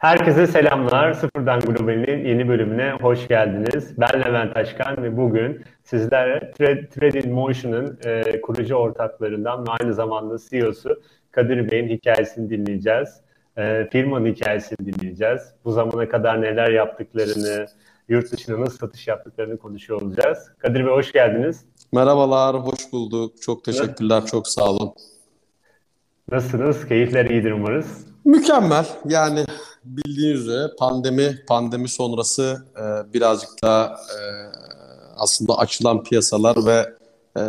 Herkese selamlar. Sıfırdan Global'in yeni bölümüne hoş geldiniz. Ben Levent Aşkan ve bugün sizlere Trade, in Motion'ın e, kurucu ortaklarından ve aynı zamanda CEO'su Kadir Bey'in hikayesini dinleyeceğiz. E, firmanın hikayesini dinleyeceğiz. Bu zamana kadar neler yaptıklarını, yurt dışına nasıl satış yaptıklarını konuşuyor olacağız. Kadir Bey hoş geldiniz. Merhabalar, hoş bulduk. Çok teşekkürler, çok sağ olun. Nasılsınız? Keyifler iyidir umarız. Mükemmel. Yani bildiğiniz üzere pandemi pandemi sonrası e, birazcık daha e, aslında açılan piyasalar ve e,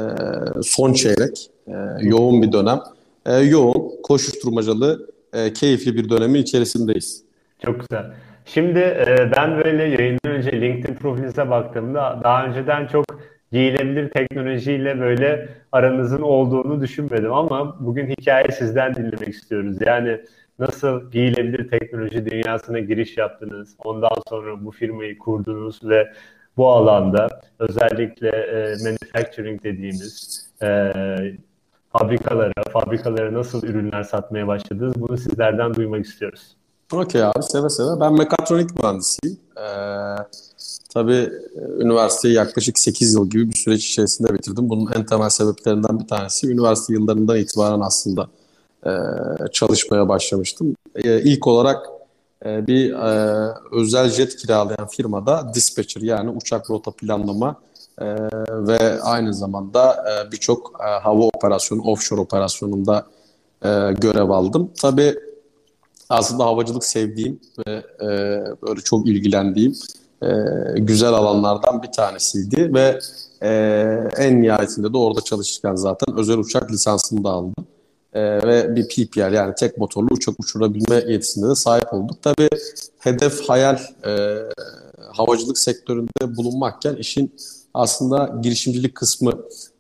son çeyrek e, yoğun bir dönem. E, yoğun, koşuşturmacalı, e, keyifli bir dönemin içerisindeyiz. Çok güzel. Şimdi e, ben böyle yayından önce LinkedIn profilinize baktığımda daha önceden çok giyilebilir teknolojiyle böyle aranızın olduğunu düşünmedim ama bugün hikaye sizden dinlemek istiyoruz. Yani nasıl giyilebilir teknoloji dünyasına giriş yaptınız, ondan sonra bu firmayı kurdunuz ve bu alanda özellikle e, manufacturing dediğimiz e, fabrikalara, fabrikalara nasıl ürünler satmaya başladınız bunu sizlerden duymak istiyoruz. Okey abi seve seve. Ben mekatronik mühendisiyim. Ee, tabii e, üniversiteyi yaklaşık 8 yıl gibi bir süreç içerisinde bitirdim. Bunun en temel sebeplerinden bir tanesi üniversite yıllarından itibaren aslında e, çalışmaya başlamıştım. E, ilk olarak e, bir e, özel jet kiralayan firmada dispatcher yani uçak rota planlama e, ve aynı zamanda e, birçok e, hava operasyonu, offshore operasyonunda e, görev aldım. Tabii aslında havacılık sevdiğim ve e, böyle çok ilgilendiğim e, güzel alanlardan bir tanesiydi ve e, en nihayetinde de orada çalışırken zaten özel uçak lisansını da aldım e, ve bir PPL yani tek motorlu uçak uçurabilme yetisinde de sahip olduk. Tabii hedef hayal e, havacılık sektöründe bulunmakken işin aslında girişimcilik kısmı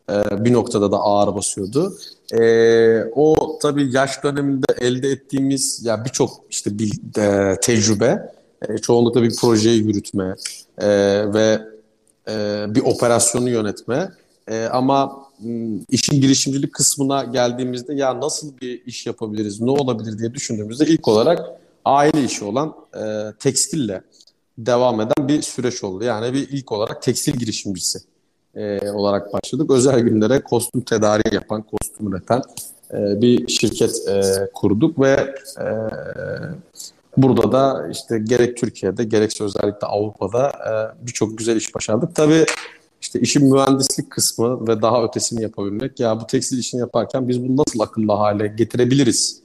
e, bir noktada da ağır basıyordu. E, o tabii yaş döneminde elde ettiğimiz ya birçok işte bir e, tecrübe, e, çoğunlukla bir projeyi yürütme e, ve e, bir operasyonu yönetme. E, ama işin girişimcilik kısmına geldiğimizde ya nasıl bir iş yapabiliriz, ne olabilir diye düşündüğümüzde ilk olarak aile işi olan e, tekstille devam eden bir süreç oldu. Yani bir ilk olarak tekstil girişimcisi e, olarak başladık. Özel günlere kostüm tedariği yapan, kostüm üreten e, bir şirket e, kurduk ve e, burada da işte gerek Türkiye'de gerekse özellikle Avrupa'da e, birçok güzel iş başardık. Tabii işte işin mühendislik kısmı ve daha ötesini yapabilmek. Ya bu tekstil işini yaparken biz bunu nasıl akıllı hale getirebiliriz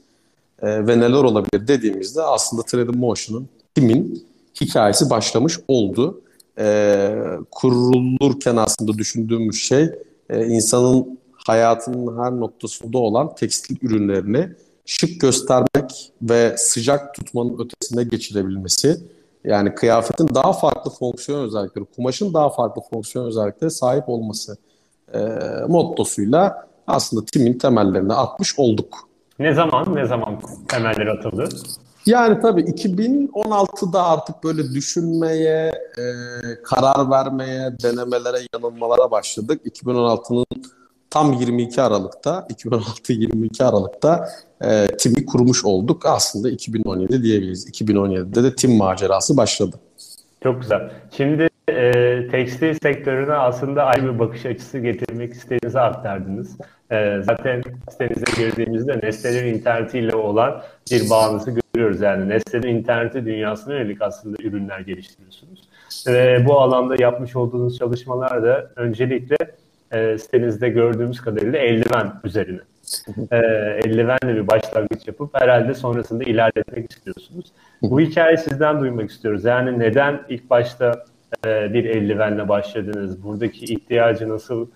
e, ve neler olabilir dediğimizde aslında Trade Motion'un kimin hikayesi başlamış oldu. E, kurulurken aslında düşündüğümüz şey e, insanın hayatının her noktasında olan tekstil ürünlerini şık göstermek ve sıcak tutmanın ötesine geçirebilmesi yani kıyafetin daha farklı fonksiyon özellikleri, kumaşın daha farklı fonksiyon özellikleri sahip olması e, mottosuyla aslında timin temellerini atmış olduk. Ne zaman, ne zaman temelleri atıldı? Yani tabii 2016'da artık böyle düşünmeye, e, karar vermeye, denemelere, yanılmalara başladık. 2016'nın tam 22 Aralık'ta, 2016-22 Aralık'ta e, TİM'i kurmuş olduk. Aslında 2017 diyebiliriz. 2017'de de TİM macerası başladı. Çok güzel. Şimdi e, tekstil sektörüne aslında ayrı bir bakış açısı getirmek istediğinizi aktardınız. E, zaten sitenize girdiğimizde Nestle'nin internetiyle olan bir bağınızı görüyoruz. Yani Nestle'nin interneti dünyasına yönelik aslında ürünler geliştiriyorsunuz. Ve bu alanda yapmış olduğunuz çalışmalar da öncelikle e, sitenizde gördüğümüz kadarıyla eldiven üzerine. e, eldivenle bir başlangıç yapıp herhalde sonrasında ilerletmek istiyorsunuz. Bu hikayeyi sizden duymak istiyoruz. Yani neden ilk başta e, bir eldivenle başladınız? Buradaki ihtiyacı nasıl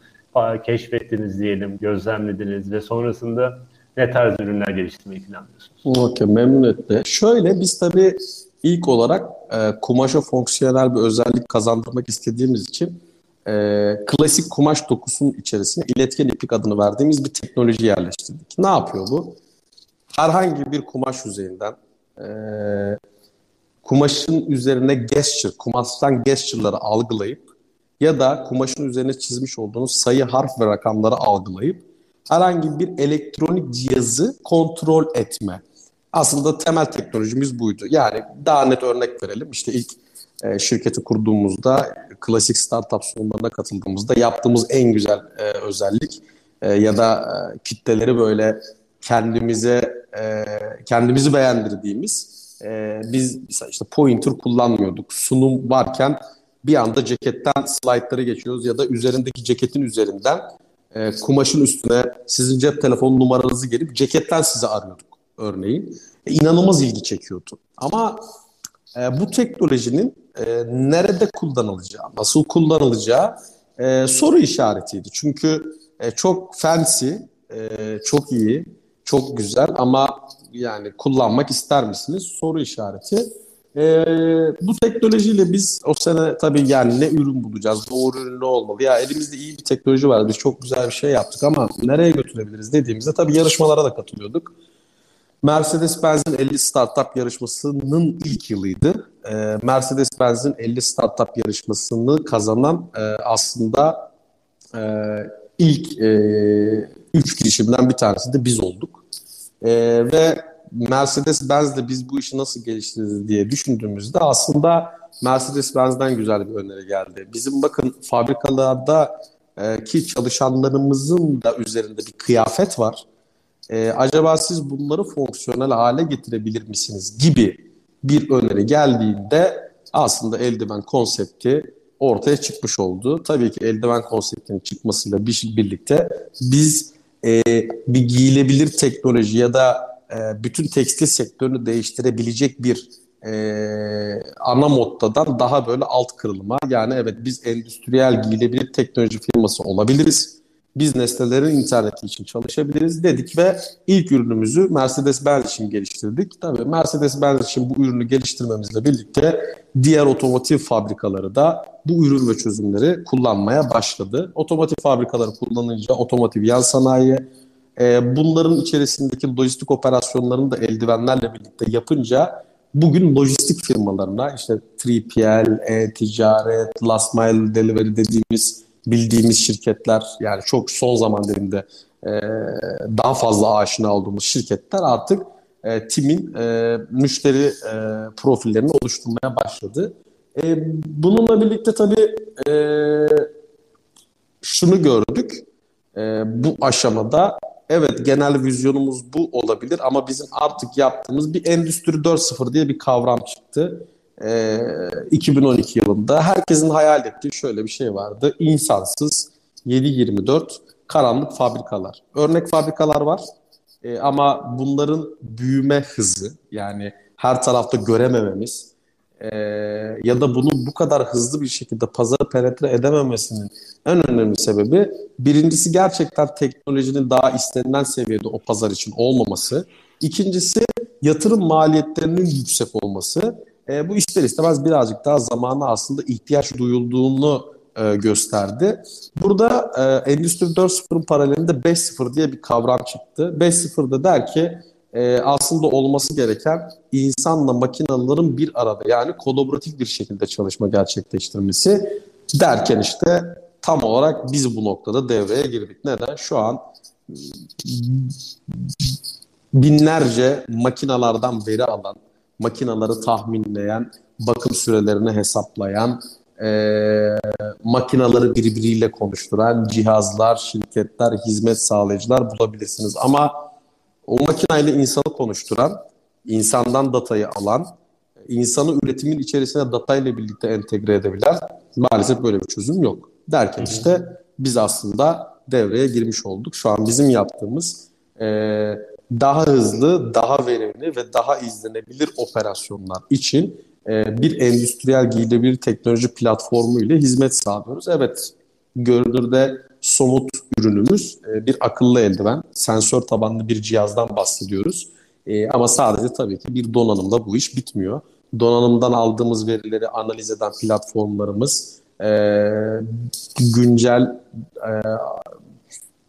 keşfettiniz diyelim, gözlemlediniz ve sonrasında ne tarz ürünler geliştirmeyi planlıyorsunuz? Okey, memnun etti. Şöyle biz tabii ilk olarak e, kumaşa fonksiyonel bir özellik kazandırmak istediğimiz için e, klasik kumaş dokusunun içerisine iletken iplik adını verdiğimiz bir teknoloji yerleştirdik. Ne yapıyor bu? Herhangi bir kumaş yüzeyinden e, kumaşın üzerine gesture, kumaştan gesture'ları algılayıp ya da kumaşın üzerine çizmiş olduğunuz sayı, harf ve rakamları algılayıp herhangi bir elektronik cihazı kontrol etme Aslında temel teknolojimiz buydu. Yani daha net örnek verelim. İşte ilk e, şirketi kurduğumuzda, klasik startup sunumlarına katıldığımızda yaptığımız en güzel e, özellik e, ya da e, kitleleri böyle kendimize e, kendimizi beğendirdiğimiz e, biz işte pointer kullanmıyorduk. Sunum varken bir anda ceketten slaytları geçiyoruz ya da üzerindeki ceketin üzerinden e, kumaşın üstüne sizin cep telefonu numaranızı gelip ceketten sizi arıyorduk örneğin. E, inanılmaz ilgi çekiyordu. Ama e, bu teknolojinin e, nerede kullanılacağı, nasıl kullanılacağı e, soru işaretiydi. Çünkü e, çok fancy, e, çok iyi, çok güzel ama yani kullanmak ister misiniz? Soru işareti. E, bu teknolojiyle biz o sene tabii yani ne ürün bulacağız, doğru ürün ne olmalı? Ya elimizde iyi bir teknoloji var, biz çok güzel bir şey yaptık ama nereye götürebiliriz dediğimizde tabii yarışmalara da katılıyorduk. Mercedes-Benz'in 50 Startup yarışmasının ilk yılıydı. E, Mercedes-Benz'in 50 Startup yarışmasını kazanan e, aslında e, ilk e, üç girişimden bir tanesi de biz olduk. E, ve Mercedes-Benz'le biz bu işi nasıl geliştiririz diye düşündüğümüzde aslında Mercedes-Benz'den güzel bir öneri geldi. Bizim bakın fabrikalarda e, ki çalışanlarımızın da üzerinde bir kıyafet var. E, acaba siz bunları fonksiyonel hale getirebilir misiniz gibi bir öneri geldiğinde aslında eldiven konsepti ortaya çıkmış oldu. Tabii ki eldiven konseptinin çıkmasıyla bir, birlikte biz e, bir giyilebilir teknoloji ya da e, bütün tekstil sektörünü değiştirebilecek bir e, ana moddadan daha böyle alt kırılıma yani evet biz endüstriyel giyilebilir teknoloji firması olabiliriz. Biz nesnelerin interneti için çalışabiliriz dedik ve ilk ürünümüzü Mercedes-Benz için geliştirdik. Tabii Mercedes-Benz için bu ürünü geliştirmemizle birlikte diğer otomotiv fabrikaları da bu ürün ve çözümleri kullanmaya başladı. Otomotiv fabrikaları kullanınca otomotiv yan sanayi, e, bunların içerisindeki lojistik operasyonlarını da eldivenlerle birlikte yapınca bugün lojistik firmalarına işte 3PL, e-ticaret, last mile delivery dediğimiz bildiğimiz şirketler yani çok son zaman diliminde e, daha fazla aşina olduğumuz şirketler artık e, TİM'in e, müşteri e, profillerini oluşturmaya başladı. E, bununla birlikte tabii e, şunu gördük. E, bu aşamada evet genel vizyonumuz bu olabilir ama bizim artık yaptığımız bir Endüstri 4.0 diye bir kavram çıktı. Ee, 2012 yılında herkesin hayal ettiği şöyle bir şey vardı. İnsansız 7-24 karanlık fabrikalar. Örnek fabrikalar var ee, ama bunların büyüme hızı yani her tarafta göremememiz e, ya da bunun bu kadar hızlı bir şekilde pazarı penetre edememesinin en önemli sebebi birincisi gerçekten teknolojinin daha istenilen seviyede o pazar için olmaması. İkincisi yatırım maliyetlerinin yüksek olması. E, bu ister istemez birazcık daha zamana aslında ihtiyaç duyulduğunu e, gösterdi. Burada e, Endüstri 4.0'ın paralelinde 5.0 diye bir kavram çıktı. 5.0'da der ki e, aslında olması gereken insanla makinaların bir arada yani kolaboratif bir şekilde çalışma gerçekleştirmesi derken işte tam olarak biz bu noktada devreye girdik. Neden? Şu an binlerce makinalardan veri alan, makinaları tahminleyen, bakım sürelerini hesaplayan, e, makinaları birbiriyle konuşturan cihazlar, şirketler, hizmet sağlayıcılar bulabilirsiniz. Ama o makineyle insanı konuşturan, insandan datayı alan, insanı üretimin içerisine datayla birlikte entegre edebilen maalesef böyle bir çözüm yok. Derken işte biz aslında devreye girmiş olduk. Şu an bizim yaptığımız e, daha hızlı, daha verimli ve daha izlenebilir operasyonlar için e, bir endüstriyel giyilebilir teknoloji platformu ile hizmet sağlıyoruz. Evet, görünürde somut ürünümüz e, bir akıllı eldiven, sensör tabanlı bir cihazdan bahsediyoruz. E, ama sadece tabii ki bir donanımda bu iş bitmiyor. Donanımdan aldığımız verileri analiz eden platformlarımız, e, güncel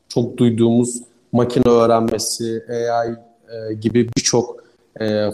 çok duyduğumuz makine öğrenmesi, AI gibi birçok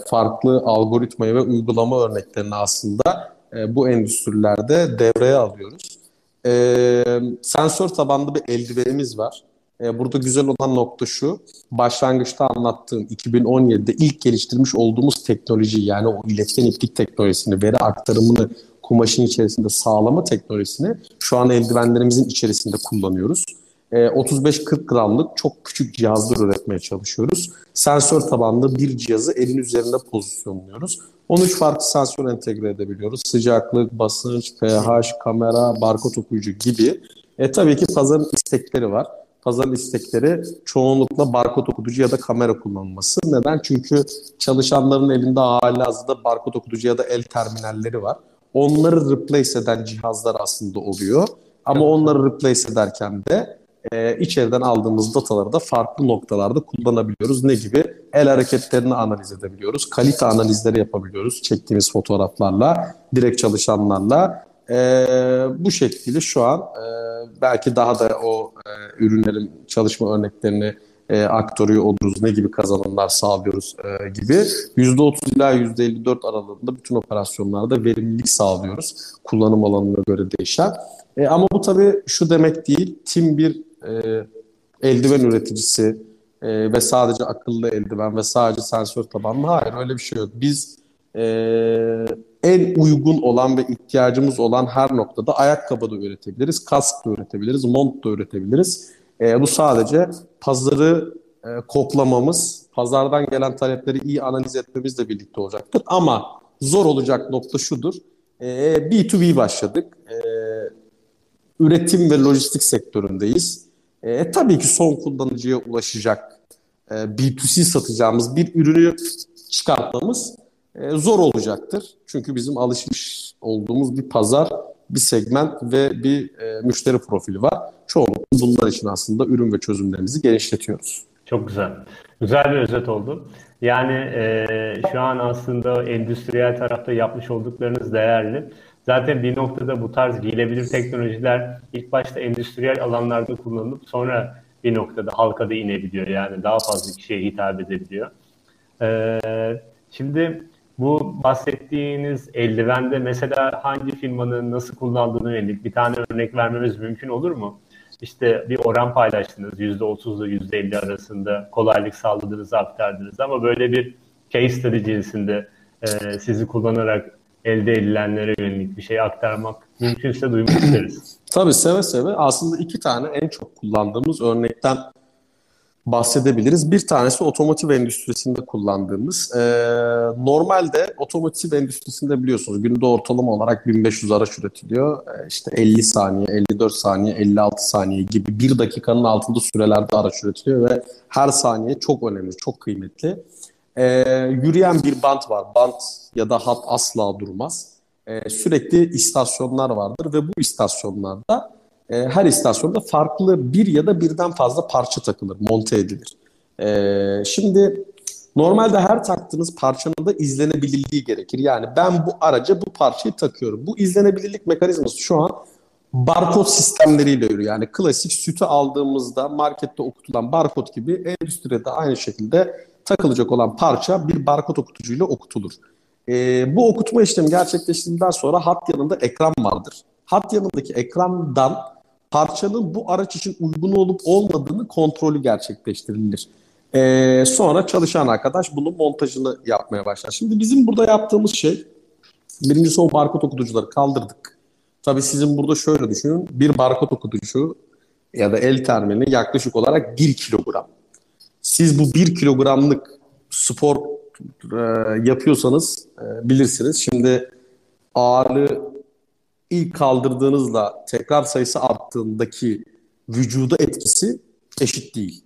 farklı algoritmayı ve uygulama örneklerini aslında bu endüstrilerde devreye alıyoruz. E, sensör tabanlı bir eldivenimiz var. E, burada güzel olan nokta şu. Başlangıçta anlattığım 2017'de ilk geliştirmiş olduğumuz teknoloji yani o iletken iplik teknolojisini, veri aktarımını kumaşın içerisinde sağlama teknolojisini şu an eldivenlerimizin içerisinde kullanıyoruz. 35-40 gramlık çok küçük cihazlar üretmeye çalışıyoruz. Sensör tabanlı bir cihazı elin üzerinde pozisyonluyoruz. 13 farklı sensör entegre edebiliyoruz. Sıcaklık, basınç, pH, kamera, barkod okuyucu gibi. E, tabii ki pazarın istekleri var. Pazarın istekleri çoğunlukla barkod okuyucu ya da kamera kullanılması. Neden? Çünkü çalışanların elinde hala hazırda barkod okuyucu ya da el terminalleri var. Onları replace eden cihazlar aslında oluyor. Ama onları replace ederken de e, içeriden aldığımız dataları da farklı noktalarda kullanabiliyoruz. Ne gibi? El hareketlerini analiz edebiliyoruz. Kalite analizleri yapabiliyoruz çektiğimiz fotoğraflarla, direkt çalışanlarla. E, bu şekilde şu an e, belki daha da o e, ürünlerin çalışma örneklerini e, aktarıyor oluruz, ne gibi kazanımlar sağlıyoruz e, gibi. %30 ila %54 aralığında bütün operasyonlarda verimlilik sağlıyoruz. Kullanım alanına göre değişen. E, ama bu tabii şu demek değil, tim bir e, eldiven üreticisi e, ve sadece akıllı eldiven ve sadece sensör tabanlı. Hayır öyle bir şey yok. Biz e, en uygun olan ve ihtiyacımız olan her noktada ayakkabı da üretebiliriz, kask da üretebiliriz, mont da üretebiliriz. E, bu sadece pazarı e, koklamamız, pazardan gelen talepleri iyi analiz etmemizle birlikte olacaktır. Ama zor olacak nokta şudur. E, B2B başladık. E, üretim ve lojistik sektöründeyiz. E, tabii ki son kullanıcıya ulaşacak e, B2C satacağımız bir ürünü çıkartmamız e, zor olacaktır. Çünkü bizim alışmış olduğumuz bir pazar, bir segment ve bir e, müşteri profili var. Çoğunlukla bunlar için aslında ürün ve çözümlerimizi genişletiyoruz. Çok güzel. Güzel bir özet oldu. Yani e, şu an aslında endüstriyel tarafta yapmış olduklarınız değerli. Zaten bir noktada bu tarz giyilebilir teknolojiler ilk başta endüstriyel alanlarda kullanılıp sonra bir noktada halka da inebiliyor. Yani daha fazla kişiye hitap edebiliyor. Ee, şimdi bu bahsettiğiniz eldivende mesela hangi firmanın nasıl kullandığını yönelik bir tane örnek vermemiz mümkün olur mu? İşte bir oran paylaştınız %30 ile %50 arasında kolaylık sağladığınızı aktardınız ama böyle bir case study cinsinde e, sizi kullanarak elde edilenlere yönelik bir şey aktarmak mümkünse duymak isteriz. Tabii seve seve. Aslında iki tane en çok kullandığımız örnekten bahsedebiliriz. Bir tanesi otomotiv endüstrisinde kullandığımız. Ee, normalde otomotiv endüstrisinde biliyorsunuz günde ortalama olarak 1500 araç üretiliyor. Ee, işte 50 saniye, 54 saniye, 56 saniye gibi bir dakikanın altında sürelerde araç üretiliyor ve her saniye çok önemli, çok kıymetli. Ee, yürüyen bir bant var. Bant ya da hat asla durmaz. Ee, sürekli istasyonlar vardır ve bu istasyonlarda e, her istasyonda farklı bir ya da birden fazla parça takılır, monte edilir. E, şimdi normalde her taktığınız parçanın da izlenebilirliği gerekir. Yani ben bu araca bu parçayı takıyorum. Bu izlenebilirlik mekanizması şu an barkod sistemleriyle yürüyor. Yani klasik sütü aldığımızda markette okutulan barkod gibi endüstride aynı şekilde takılacak olan parça bir barkod okutucuyla okutulur. E, bu okutma işlemi gerçekleştirdikten sonra hat yanında ekran vardır. Hat yanındaki ekrandan parçanın bu araç için uygun olup olmadığını kontrolü gerçekleştirilir. Ee, sonra çalışan arkadaş bunun montajını yapmaya başlar. Şimdi bizim burada yaptığımız şey birincisi o barkod okutucuları kaldırdık. Tabii sizin burada şöyle düşünün. Bir barkod okutucu ya da el terminali yaklaşık olarak 1 kilogram. Siz bu 1 kilogramlık spor e, yapıyorsanız e, bilirsiniz. Şimdi ağırlığı ilk kaldırdığınızla tekrar sayısı arttığındaki vücuda etkisi eşit değil.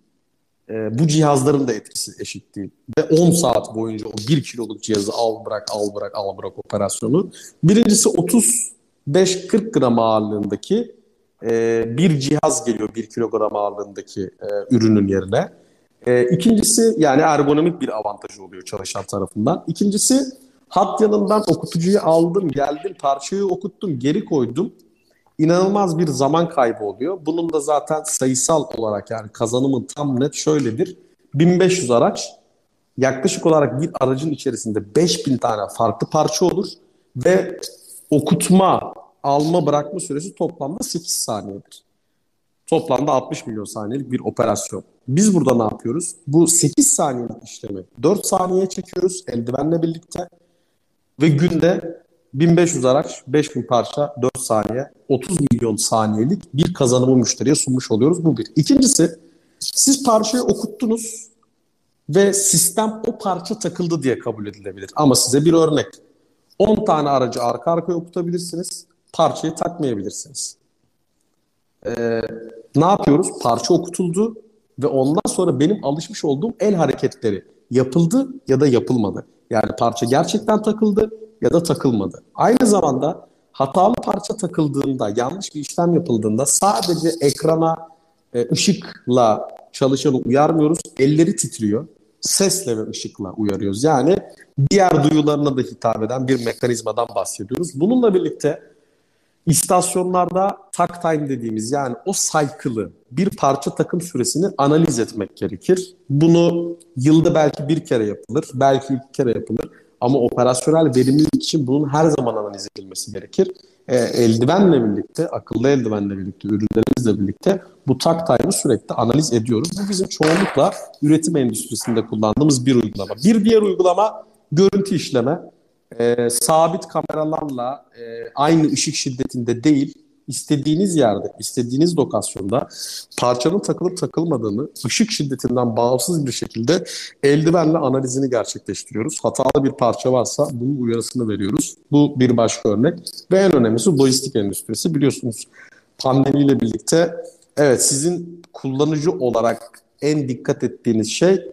E, bu cihazların da etkisi eşit değil. Ve 10 saat boyunca o 1 kiloluk cihazı al bırak al bırak al bırak operasyonu. Birincisi 35-40 gram ağırlığındaki e, bir cihaz geliyor 1 kilogram ağırlığındaki e, ürünün yerine. E, ikincisi yani ergonomik bir avantajı oluyor çalışan tarafından. İkincisi Hat yanından okutucuyu aldım, geldim, parçayı okuttum, geri koydum. İnanılmaz bir zaman kaybı oluyor. Bunun da zaten sayısal olarak yani kazanımın tam net şöyledir. 1500 araç yaklaşık olarak bir aracın içerisinde 5000 tane farklı parça olur ve okutma, alma, bırakma süresi toplamda 8 saniyedir. Toplamda 60 milyon saniyelik bir operasyon. Biz burada ne yapıyoruz? Bu 8 saniyelik işlemi 4 saniyeye çekiyoruz eldivenle birlikte ve günde 1500 araç, 5000 parça, 4 saniye, 30 milyon saniyelik bir kazanımı müşteriye sunmuş oluyoruz. Bu bir. İkincisi, siz parçayı okuttunuz ve sistem o parça takıldı diye kabul edilebilir. Ama size bir örnek. 10 tane aracı arka arkaya okutabilirsiniz, parçayı takmayabilirsiniz. Ee, ne yapıyoruz? Parça okutuldu ve ondan sonra benim alışmış olduğum el hareketleri yapıldı ya da yapılmadı. Yani parça gerçekten takıldı ya da takılmadı. Aynı zamanda hatalı parça takıldığında, yanlış bir işlem yapıldığında sadece ekrana e, ışıkla çalışanı uyarmıyoruz. Elleri titriyor. Sesle ve ışıkla uyarıyoruz. Yani diğer duyularına da hitap eden bir mekanizmadan bahsediyoruz. Bununla birlikte İstasyonlarda tak time dediğimiz yani o cycle'ı bir parça takım süresini analiz etmek gerekir. Bunu yılda belki bir kere yapılır, belki iki kere yapılır. Ama operasyonel verimlilik için bunun her zaman analiz edilmesi gerekir. E, eldivenle birlikte, akıllı eldivenle birlikte, ürünlerimizle birlikte bu tak time'ı sürekli analiz ediyoruz. Bu bizim çoğunlukla üretim endüstrisinde kullandığımız bir uygulama. Bir diğer uygulama görüntü işleme e, sabit kameralarla e, aynı ışık şiddetinde değil, istediğiniz yerde, istediğiniz lokasyonda parçanın takılıp takılmadığını ışık şiddetinden bağımsız bir şekilde eldivenle analizini gerçekleştiriyoruz. Hatalı bir parça varsa bunun uyarısını veriyoruz. Bu bir başka örnek. Ve en önemlisi lojistik endüstrisi. Biliyorsunuz pandemiyle birlikte evet sizin kullanıcı olarak en dikkat ettiğiniz şey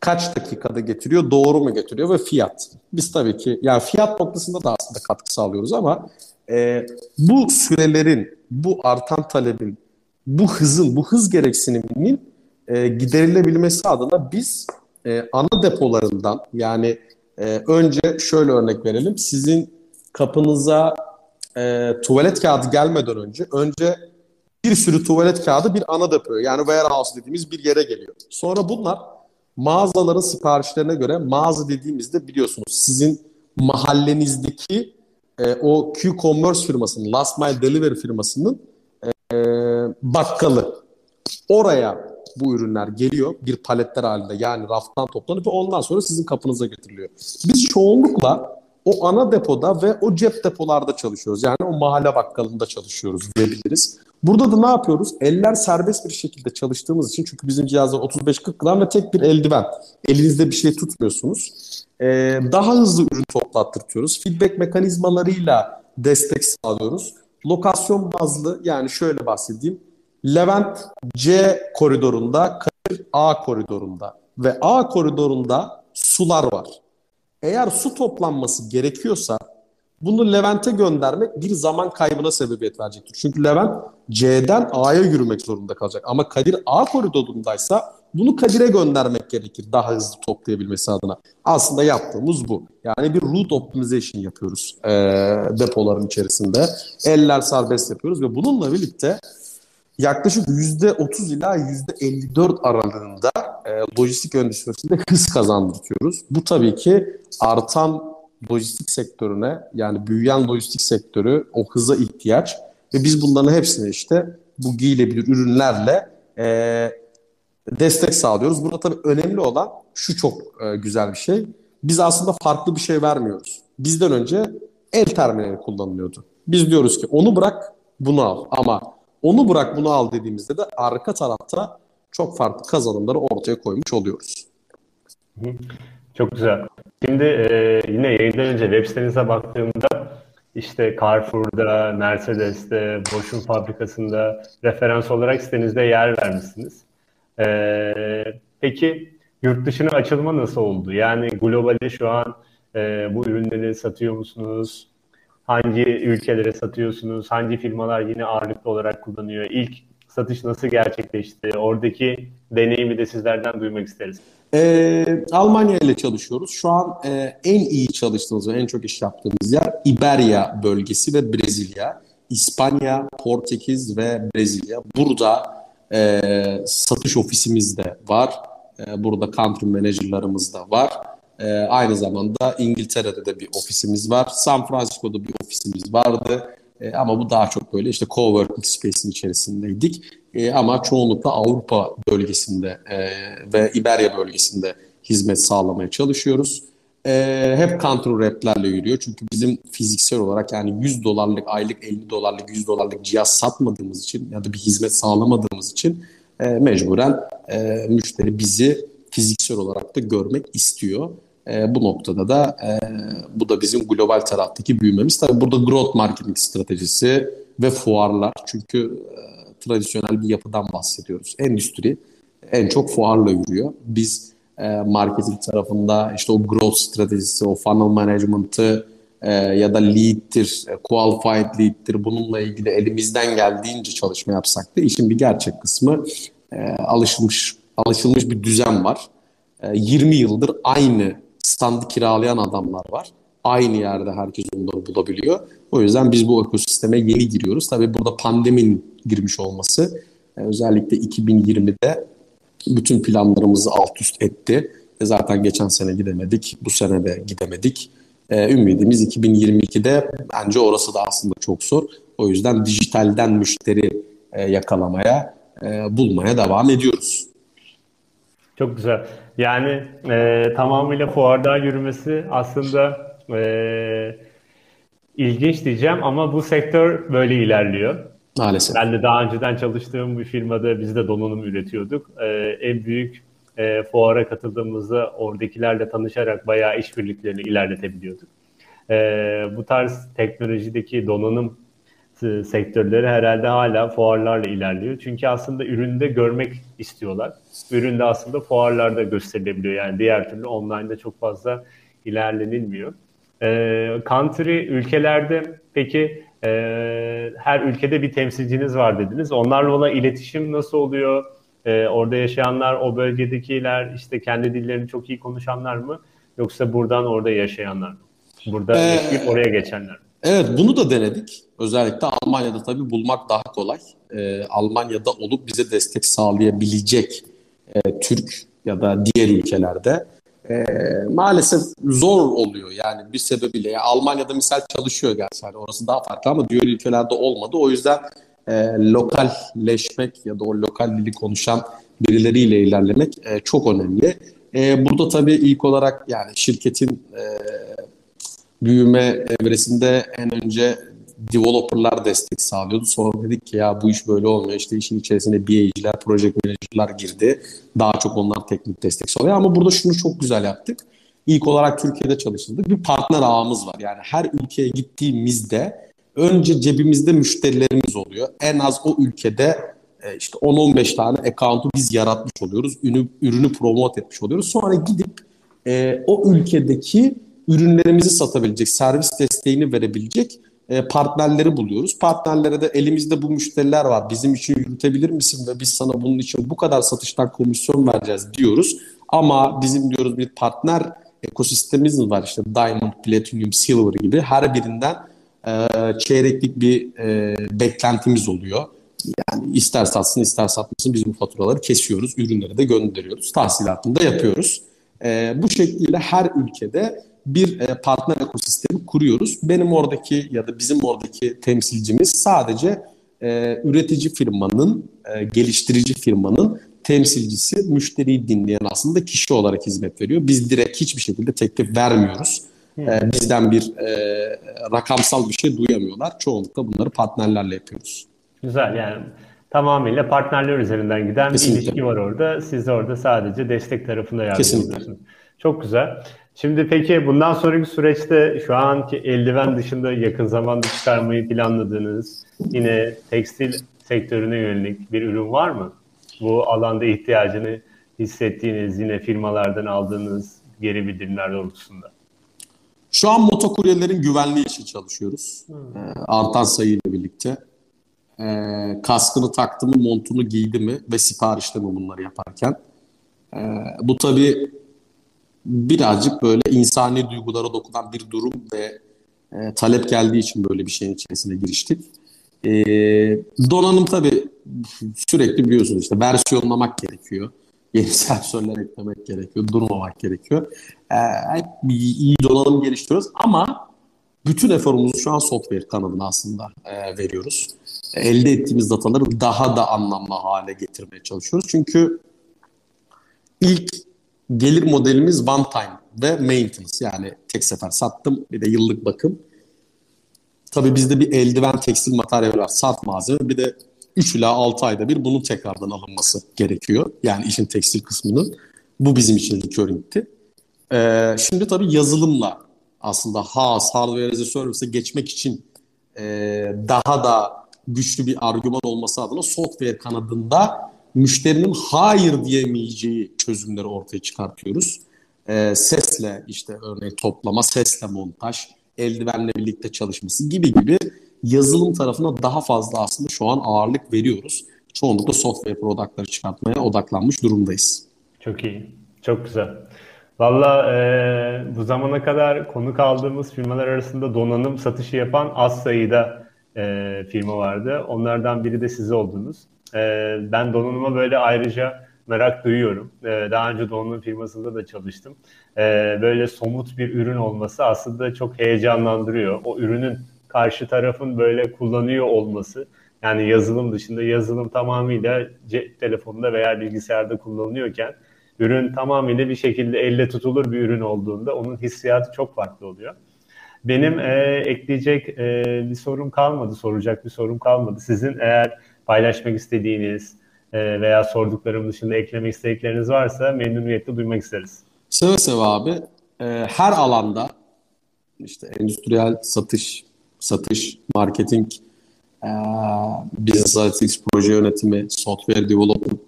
kaç dakikada getiriyor, doğru mu getiriyor ve fiyat. Biz tabii ki yani fiyat noktasında da aslında katkı sağlıyoruz ama e, bu sürelerin, bu artan talebin, bu hızın, bu hız gereksiniminin e, giderilebilmesi adına biz e, ana depolarından yani e, önce şöyle örnek verelim. Sizin kapınıza e, tuvalet kağıdı gelmeden önce önce bir sürü tuvalet kağıdı bir ana depoya yani warehouse dediğimiz bir yere geliyor. Sonra bunlar mağazaların siparişlerine göre mağaza dediğimizde biliyorsunuz sizin mahallenizdeki e, o Q-Commerce firmasının, Last Mile Delivery firmasının e, bakkalı. Oraya bu ürünler geliyor bir paletler halinde yani raftan toplanıp ondan sonra sizin kapınıza getiriliyor. Biz çoğunlukla o ana depoda ve o cep depolarda çalışıyoruz. Yani o mahalle bakkalında çalışıyoruz diyebiliriz. Burada da ne yapıyoruz? Eller serbest bir şekilde çalıştığımız için çünkü bizim cihazlar 35-40 gram ve tek bir eldiven. Elinizde bir şey tutmuyorsunuz. Ee, daha hızlı ürün toplattırtıyoruz. Feedback mekanizmalarıyla destek sağlıyoruz. Lokasyon bazlı yani şöyle bahsedeyim. Levent C koridorunda, Kadir A koridorunda ve A koridorunda sular var. Eğer su toplanması gerekiyorsa bunu Levent'e göndermek bir zaman kaybına sebebiyet verecektir. Çünkü Levent C'den A'ya yürümek zorunda kalacak. Ama Kadir A koridorundaysa bunu Kadir'e göndermek gerekir daha hızlı toplayabilmesi adına. Aslında yaptığımız bu. Yani bir route optimization yapıyoruz e, depoların içerisinde. Eller serbest yapıyoruz ve bununla birlikte yaklaşık %30 ila %54 aralığında e, lojistik endüstrisinde hız kazandırıyoruz. Bu tabii ki artan lojistik sektörüne yani büyüyen lojistik sektörü o hıza ihtiyaç ve biz bunların hepsini işte bu giyilebilir ürünlerle e, destek sağlıyoruz. Burada tabii önemli olan şu çok e, güzel bir şey. Biz aslında farklı bir şey vermiyoruz. Bizden önce el terminali kullanılıyordu. Biz diyoruz ki onu bırak bunu al ama onu bırak bunu al dediğimizde de arka tarafta çok farklı kazanımları ortaya koymuş oluyoruz. Çok güzel. Şimdi e, yine yayından önce web sitenize baktığımda işte Carrefour'da, Mercedes'te, Bosch'un fabrikasında referans olarak sitenizde yer vermişsiniz. E, peki yurt dışına açılma nasıl oldu? Yani globalde şu an e, bu ürünleri satıyor musunuz? Hangi ülkelere satıyorsunuz? Hangi firmalar yine ağırlıklı olarak kullanıyor? İlk satış nasıl gerçekleşti? Oradaki deneyimi de sizlerden duymak isteriz. Ee, Almanya ile çalışıyoruz. Şu an e, en iyi çalıştığımız ve en çok iş yaptığımız yer İberya bölgesi ve Brezilya. İspanya, Portekiz ve Brezilya. Burada e, satış ofisimiz de var. E, burada country managerlarımız da var. E, aynı zamanda İngiltere'de de bir ofisimiz var. San Francisco'da bir ofisimiz vardı. E, ama bu daha çok böyle işte coworking space'in içerisindeydik. E, ama çoğunlukla Avrupa bölgesinde e, ve İberya bölgesinde hizmet sağlamaya çalışıyoruz. E, hep counter rap'lerle yürüyor. Çünkü bizim fiziksel olarak yani 100 dolarlık aylık 50 dolarlık 100 dolarlık cihaz satmadığımız için ya da bir hizmet sağlamadığımız için e, mecburen e, müşteri bizi fiziksel olarak da görmek istiyor. E, bu noktada da e, bu da bizim global taraftaki büyümemiz. Tabii burada growth marketing stratejisi ve fuarlar. Çünkü e, tradisyonel bir yapıdan bahsediyoruz. Endüstri en çok fuarla yürüyor. Biz e, marketing tarafında işte o growth stratejisi, o funnel management'ı e, ya da lead'tir, e, qualified lead'tir bununla ilgili elimizden geldiğince çalışma yapsak da işin bir gerçek kısmı e, alışılmış alışılmış bir düzen var. E, 20 yıldır aynı standı kiralayan adamlar var. Aynı yerde herkes onları bulabiliyor. O yüzden biz bu ekosisteme yeni giriyoruz. Tabii burada pandemin girmiş olması e, özellikle 2020'de bütün planlarımızı alt üst etti. E zaten geçen sene gidemedik, bu sene de gidemedik. E, ümidimiz 2022'de bence orası da aslında çok zor. O yüzden dijitalden müşteri yakalamaya, bulmaya devam ediyoruz. Çok güzel. Yani e, tamamıyla fuardan yürümesi aslında e, ilginç diyeceğim ama bu sektör böyle ilerliyor. Maalesef. Ben de daha önceden çalıştığım bir firmada biz de donanım üretiyorduk. Ee, en büyük e, fuara katıldığımızda oradakilerle tanışarak bayağı işbirliklerini ilerletebiliyorduk. Ee, bu tarz teknolojideki donanım sektörleri herhalde hala fuarlarla ilerliyor. Çünkü aslında üründe görmek istiyorlar. Üründe aslında fuarlarda gösterilebiliyor. Yani diğer türlü online'da çok fazla ilerlenilmiyor. Ee, country ülkelerde peki e, her ülkede bir temsilciniz var dediniz. Onlarla olan iletişim nasıl oluyor? E, orada yaşayanlar, o bölgedekiler işte kendi dillerini çok iyi konuşanlar mı? Yoksa buradan orada yaşayanlar mı? Burada ee, yaşayıp oraya geçenler mi? Evet bunu da denedik. Özellikle Almanya'da tabii bulmak daha kolay. Ee, Almanya'da olup bize destek sağlayabilecek e, Türk ya da diğer ülkelerde e, maalesef zor oluyor yani bir sebebiyle. Yani Almanya'da misal çalışıyor gerçi hani orası daha farklı ama diğer ülkelerde olmadı. O yüzden e, lokalleşmek ya da o lokal dili konuşan birileriyle ilerlemek e, çok önemli. E, burada tabii ilk olarak yani şirketin e, büyüme evresinde en önce developerlar destek sağlıyordu. Sonra dedik ki ya bu iş böyle olmuyor. İşte işin içerisine BA'ciler, project manager'lar girdi. Daha çok onlar teknik destek sağlıyor. Ama burada şunu çok güzel yaptık. İlk olarak Türkiye'de çalıştırdık. Bir partner ağımız var. Yani her ülkeye gittiğimizde önce cebimizde müşterilerimiz oluyor. En az o ülkede e, işte 10-15 tane account'u biz yaratmış oluyoruz. Ürünü, ürünü promote etmiş oluyoruz. Sonra gidip e, o ülkedeki ürünlerimizi satabilecek, servis desteğini verebilecek e, partnerleri buluyoruz. Partnerlere de elimizde bu müşteriler var. Bizim için yürütebilir misin ve biz sana bunun için bu kadar satıştan komisyon vereceğiz diyoruz. Ama bizim diyoruz bir partner ekosistemimiz var işte Diamond, Platinum, Silver gibi her birinden e, çeyreklik bir e, beklentimiz oluyor. Yani ister satsın ister satmasın biz bu faturaları kesiyoruz, ürünleri de gönderiyoruz, tahsilatını da yapıyoruz. E, bu şekilde her ülkede bir e, partner ekosistemi kuruyoruz. Benim oradaki ya da bizim oradaki temsilcimiz sadece e, üretici firmanın, e, geliştirici firmanın temsilcisi, müşteriyi dinleyen aslında kişi olarak hizmet veriyor. Biz direkt hiçbir şekilde teklif vermiyoruz. E, bizden bir e, rakamsal bir şey duyamıyorlar. Çoğunlukla bunları partnerlerle yapıyoruz. Güzel yani tamamıyla partnerler üzerinden giden Kesinlikle. bir ilişki var orada. Siz orada sadece destek tarafında yardım ediyorsunuz. Çok güzel. Şimdi peki bundan sonraki süreçte şu anki eldiven dışında yakın zamanda çıkarmayı planladığınız yine tekstil sektörüne yönelik bir ürün var mı? Bu alanda ihtiyacını hissettiğiniz yine firmalardan aldığınız geri bildirimler doğrultusunda. Şu an motokuryelerin güvenliği için çalışıyoruz. Hmm. Ee, artan sayıyla birlikte. Ee, kaskını taktı mı, montunu giydi mi ve siparişte mi bunları yaparken. Ee, bu tabii birazcık böyle insani duygulara dokunan bir durum ve e, talep geldiği için böyle bir şeyin içerisine giriştik. E, donanım tabii sürekli biliyorsunuz işte versiyonlamak gerekiyor. Yeni sensörler eklemek gerekiyor, durmamak gerekiyor. E, hep iyi donanım geliştiriyoruz ama bütün eforumuzu şu an software kanadına aslında e, veriyoruz. Elde ettiğimiz dataları daha da anlamlı hale getirmeye çalışıyoruz. Çünkü ilk gelir modelimiz one time ve maintenance yani tek sefer sattım bir de yıllık bakım. Tabii bizde bir eldiven tekstil materyal var, sat malzeme bir de 3 ila 6 ayda bir bunun tekrardan alınması gerekiyor. Yani işin tekstil kısmının. Bu bizim için recurring'ti. Ee, şimdi tabii yazılımla aslında HAS, Hardware as a Service'e geçmek için e, daha da güçlü bir argüman olması adına software kanadında müşterinin hayır diyemeyeceği çözümleri ortaya çıkartıyoruz. Ee, sesle işte örneğin toplama, sesle montaj, eldivenle birlikte çalışması gibi gibi yazılım tarafına daha fazla aslında şu an ağırlık veriyoruz. Çoğunlukla software productları çıkartmaya odaklanmış durumdayız. Çok iyi, çok güzel. Valla e, bu zamana kadar konuk aldığımız firmalar arasında donanım satışı yapan az sayıda e, firma vardı. Onlardan biri de siz oldunuz. E, ben donanıma böyle ayrıca merak duyuyorum. E, daha önce donanım firmasında da çalıştım. E, böyle somut bir ürün olması aslında çok heyecanlandırıyor. O ürünün karşı tarafın böyle kullanıyor olması yani yazılım dışında yazılım tamamıyla cep telefonunda veya bilgisayarda kullanılıyorken ürün tamamıyla bir şekilde elle tutulur bir ürün olduğunda onun hissiyatı çok farklı oluyor. Benim e, ekleyecek e, bir sorum kalmadı, soracak bir sorum kalmadı. Sizin eğer paylaşmak istediğiniz e, veya sorduklarım dışında eklemek istedikleriniz varsa memnuniyetle duymak isteriz. Seve seve abi. E, her alanda işte endüstriyel satış, satış, marketing, e, business analytics, proje yönetimi, software development,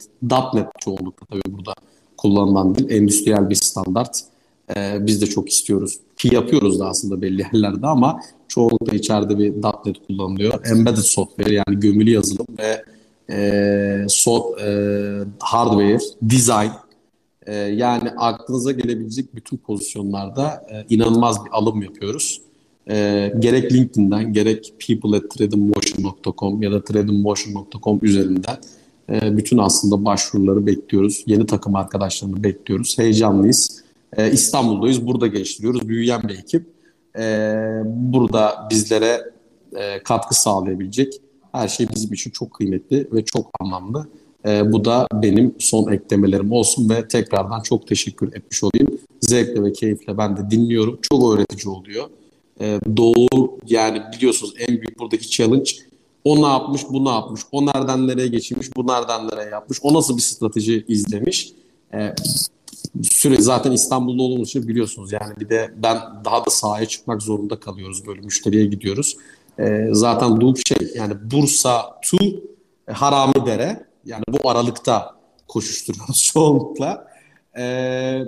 .NET çoğunlukla tabii burada kullanılan dil. Endüstriyel bir standart. E, biz de çok istiyoruz. Ki yapıyoruz da aslında belli yerlerde ama çoğunlukla içeride bir .NET kullanılıyor. Embedded software yani gömülü yazılım ve e, so, e, hardware, design e, yani aklınıza gelebilecek bütün pozisyonlarda e, inanılmaz bir alım yapıyoruz. E, gerek LinkedIn'den gerek people at trademotion.com ya da trademotion.com üzerinden e, bütün aslında başvuruları bekliyoruz. Yeni takım arkadaşlarını bekliyoruz. Heyecanlıyız. E, İstanbul'dayız. Burada geliştiriyoruz. Büyüyen bir ekip. E, burada bizlere e, katkı sağlayabilecek her şey bizim için çok kıymetli ve çok anlamlı. E, bu da benim son eklemelerim olsun ve tekrardan çok teşekkür etmiş olayım. Zevkle ve keyifle ben de dinliyorum. Çok öğretici oluyor. E, doğu yani biliyorsunuz en büyük buradaki challenge o ne yapmış, bu ne yapmış, o nereden nereye geçmiş, bu nereden nereye yapmış, o nasıl bir strateji izlemiş. E, süre zaten İstanbul'da olduğumuz için biliyorsunuz yani bir de ben daha da sahaya çıkmak zorunda kalıyoruz böyle müşteriye gidiyoruz. E, zaten bu şey yani Bursa to Haramidere yani bu aralıkta koşuşturuyoruz çoğunlukla. E,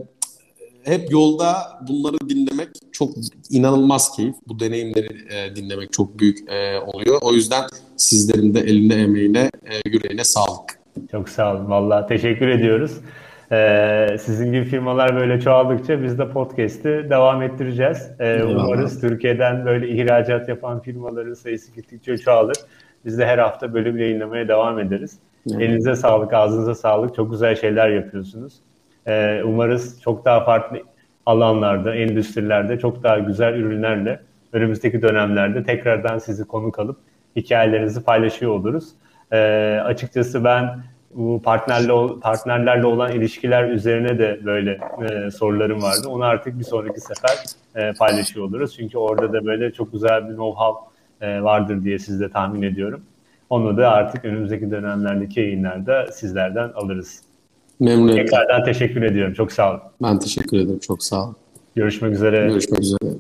hep yolda bunları dinlemek çok inanılmaz keyif. Bu deneyimleri e, dinlemek çok büyük e, oluyor. O yüzden sizlerin de eline emeğine, e, yüreğine sağlık. Çok sağ olun. Valla teşekkür ediyoruz. Ee, sizin gibi firmalar böyle çoğaldıkça biz de podcast'i devam ettireceğiz. Ee, umarız Türkiye'den böyle ihracat yapan firmaların sayısı gittikçe çoğalır. Biz de her hafta bölüm yayınlamaya devam ederiz. Evet. Elinize sağlık, ağzınıza sağlık. Çok güzel şeyler yapıyorsunuz. Ee, umarız çok daha farklı alanlarda, endüstrilerde çok daha güzel ürünlerle önümüzdeki dönemlerde tekrardan sizi konuk alıp hikayelerinizi paylaşıyor oluruz. Ee, açıkçası ben bu partnerle partnerlerle olan ilişkiler üzerine de böyle e, sorularım vardı. Onu artık bir sonraki sefer e, paylaşıyor oluruz. Çünkü orada da böyle çok güzel bir know-how e, vardır diye siz de tahmin ediyorum. Onu da artık önümüzdeki dönemlerdeki yayınlarda sizlerden alırız. Memnuniyetle. Tekrardan teşekkür ediyorum. Çok sağ olun. Ben teşekkür ederim. Çok sağ olun. Görüşmek üzere. Görüşmek üzere.